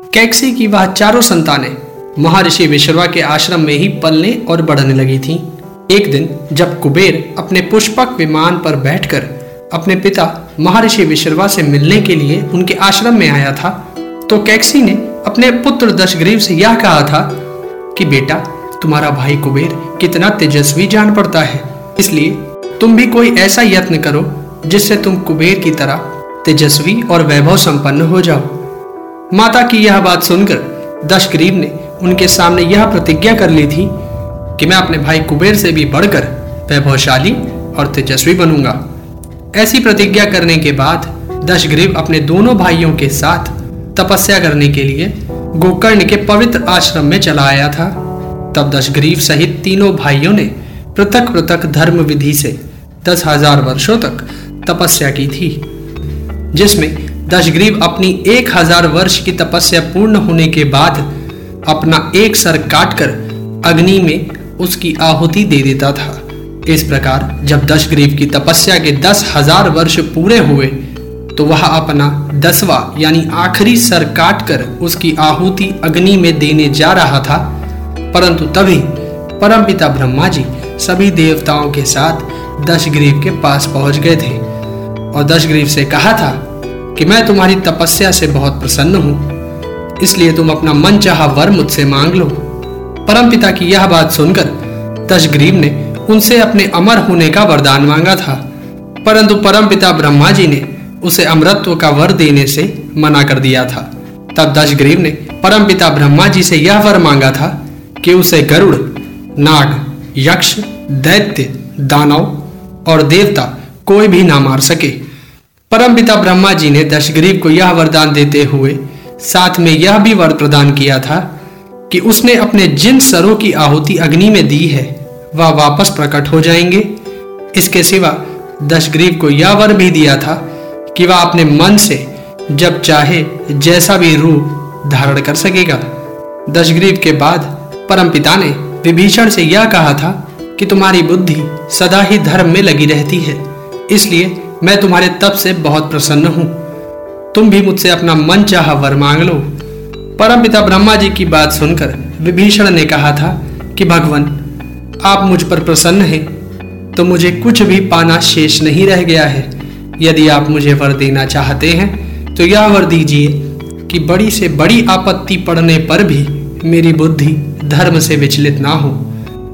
कैक्सी की वह चारों संतानें महर्षि विश्रवा के आश्रम में ही पलने और बढ़ने लगी थीं। एक दिन जब कुबेर अपने पुष्पक विमान पर बैठकर अपने पिता महर्षि विश्रवा से मिलने के लिए उनके आश्रम में आया था तो कैक्सी ने अपने पुत्र दशग्रीव से यह कहा था कि, बेटा, तुम्हारा भाई कुबेर कितना तेजस्वी जान पड़ता है, इसलिए तुम भी कोई ऐसा यत्न करो जिससे तुम कुबेर की तरह तेजस्वी और वैभव संपन्न हो जाओ माता की यह बात सुनकर दशग्रीव ने उनके सामने यह प्रतिज्ञा कर ली थी कि मैं अपने भाई कुबेर से भी बढ़कर वैभवशाली और तेजस्वी बनूँगा। ऐसी प्रतिज्ञा करने के बाद दशग्रीव अपने दोनों भाइयों के साथ तपस्या करने के लिए गोकर्ण के पवित्र आश्रम में चला आया था। तब दशग्रीव सहित तीनों भाइयों ने पृथक पृथक धर्म विधि से दस हज़ार वर्षों तक तपस्या की थी, जिसमें दशग्रीव अपनी एक हज़ार वर्ष की तपस्या पूर्ण होने के बाद अपना एक सर काटकर अग्नि में उसकी आहुति दे देता था। इस प्रकार जब दशग्रीव की तपस्या के दस हज़ार वर्ष पूरे हुए तो वह अपना दसवा यानी आखिरी सर काटकर उसकी आहुति अग्नि में देने जा रहा था। परंतु तभी परमपिता ब्रह्मा जी सभी देवताओं के साथ दशग्रीव के पास पहुँच गए थे और दशग्रीव से कहा था कि मैं तुम्हारी तपस्या से बहुत प्रसन्न हूँ। इसलिए तुम अपना मन चाह वर मुझसे मांग लो। परमपिता की यह बात सुनकर दशग्रीव ने उनसे अपने अमर होने का वरदान मांगा था। परंतु परमपिता ब्रह्मा जी ने उसे अमरत्व का वर देने से मना कर दिया था। तब दशग्रीव ने परमपिता ब्रह्मा जी से यह वर मांगा था कि उसे गरुड़, नाग, यक्ष, दैत्य, दानव और देवता कोई भी ना मार सके। परमपिता ब्रह्मा जी ने दशग्रीव को यह वरदान देते हुए साथ में यह भी वर प्रदान किया था कि उसने अपने जिन सरों की आहुति अग्नि में दी है, वह वापस प्रकट हो जाएँगे। इसके सिवा दशग्रीव को यह वर भी दिया था कि वह अपने मन से जब चाहे जैसा भी रूप धारण कर सकेगा। दशग्रीव के बाद परमपिता ने विभीषण से यह कहा था कि तुम्हारी बुद्धि सदा ही धर्म में लगी रहती है, इसलिए मैं तुम्हारे तप से बहुत प्रसन्न हूँ। तुम भी मुझसे अपना मन चाह वर मांग लो। परमपिता ब्रह्मा जी की बात सुनकर विभीषण ने कहा था कि, भगवान, आप मुझ पर प्रसन्न हैं तो मुझे कुछ भी पाना शेष नहीं रह गया है। यदि आप मुझे वर देना चाहते हैं तो यह वर दीजिए कि बड़ी से बड़ी आपत्ति पड़ने पर भी मेरी बुद्धि धर्म से विचलित ना हो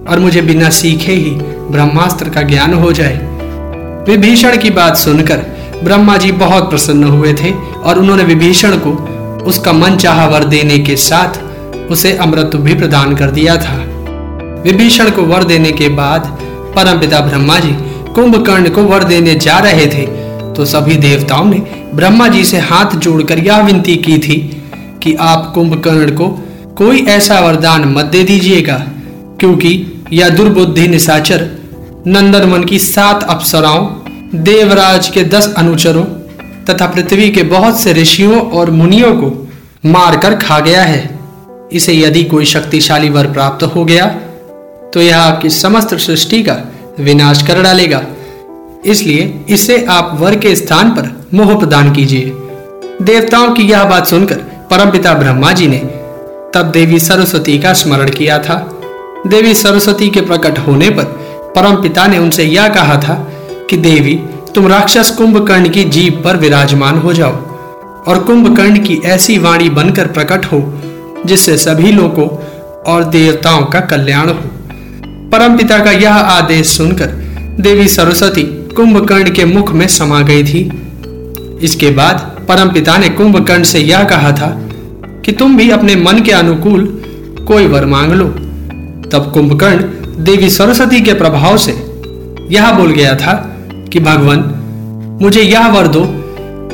और मुझे बिना सीखे ही ब्रह्मास्त्र का ज्ञान हो जाए। विभीषण की बात सुनकर ब्रह्मा जी बहुत प्रसन्न हुए थे और उन्होंने विभीषण को उसका मन चाह वर देने के साथ उसे अमृत भी प्रदान कर दिया था। विभीषण को वर देने के बाद परमपिता ब्रह्मा जी कुंभकर्ण को वर देने जा रहे थे। तो सभी देवताओं ने ब्रह्मा जी से हाथ जोड़कर यह विनती की थी कि आप कुंभकर्ण को कोई ऐसा वरदान मत दे दीजिएगा, क्योंकि यह दुर्बुद्धि निशाचर नंदनवन की सात अप्सराओं, देवराज के दस अनुचरों तथा पृथ्वी के बहुत से ऋषियों और मुनियों को मारकर खा गया है। इसे यदि कोई शक्तिशाली वर प्राप्त हो गया तो यह आपकी समस्त सृष्टि का विनाश कर डालेगा। इसलिए इसे आप वर के स्थान पर मोह प्रदान कीजिए। देवताओं की यह बात सुनकर परमपिता ब्रह्मा जी ने तब देवी सरस्वती का स्मरण किया था। देवी सरस्वती के प्रकट होने पर परम पिता ने उनसे यह कहा था कि, देवी, तुम राक्षस कुंभकर्ण की जीव पर विराजमान हो जाओ और कुंभकर्ण की ऐसी वाणी बनकर प्रकट हो, जिससे सभी लोगों और देवताओं का कल्याण हो। परम पिता का यह आदेश सुनकर देवी सरस्वती कुंभकर्ण के मुख में समा गई थी। इसके बाद परम पिता ने कुंभकर्ण से यह कहा था कि, तुम भी अपने मन के अनुकूल कोई वर मांग लो। तब कुंभकर्ण देवी सरस्वती के प्रभाव से यह बोल गया था कि, भगवान, मुझे यह वर दो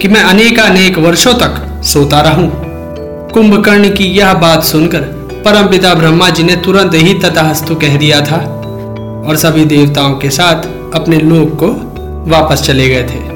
कि मैं अनेकानेक वर्षों तक सोता रहूँ। कुंभकर्ण की यह बात सुनकर परमपिता ब्रह्मा जी ने तुरंत ही तथास्तु कह दिया था और सभी देवताओं के साथ अपने लोक को वापस चले गए थे।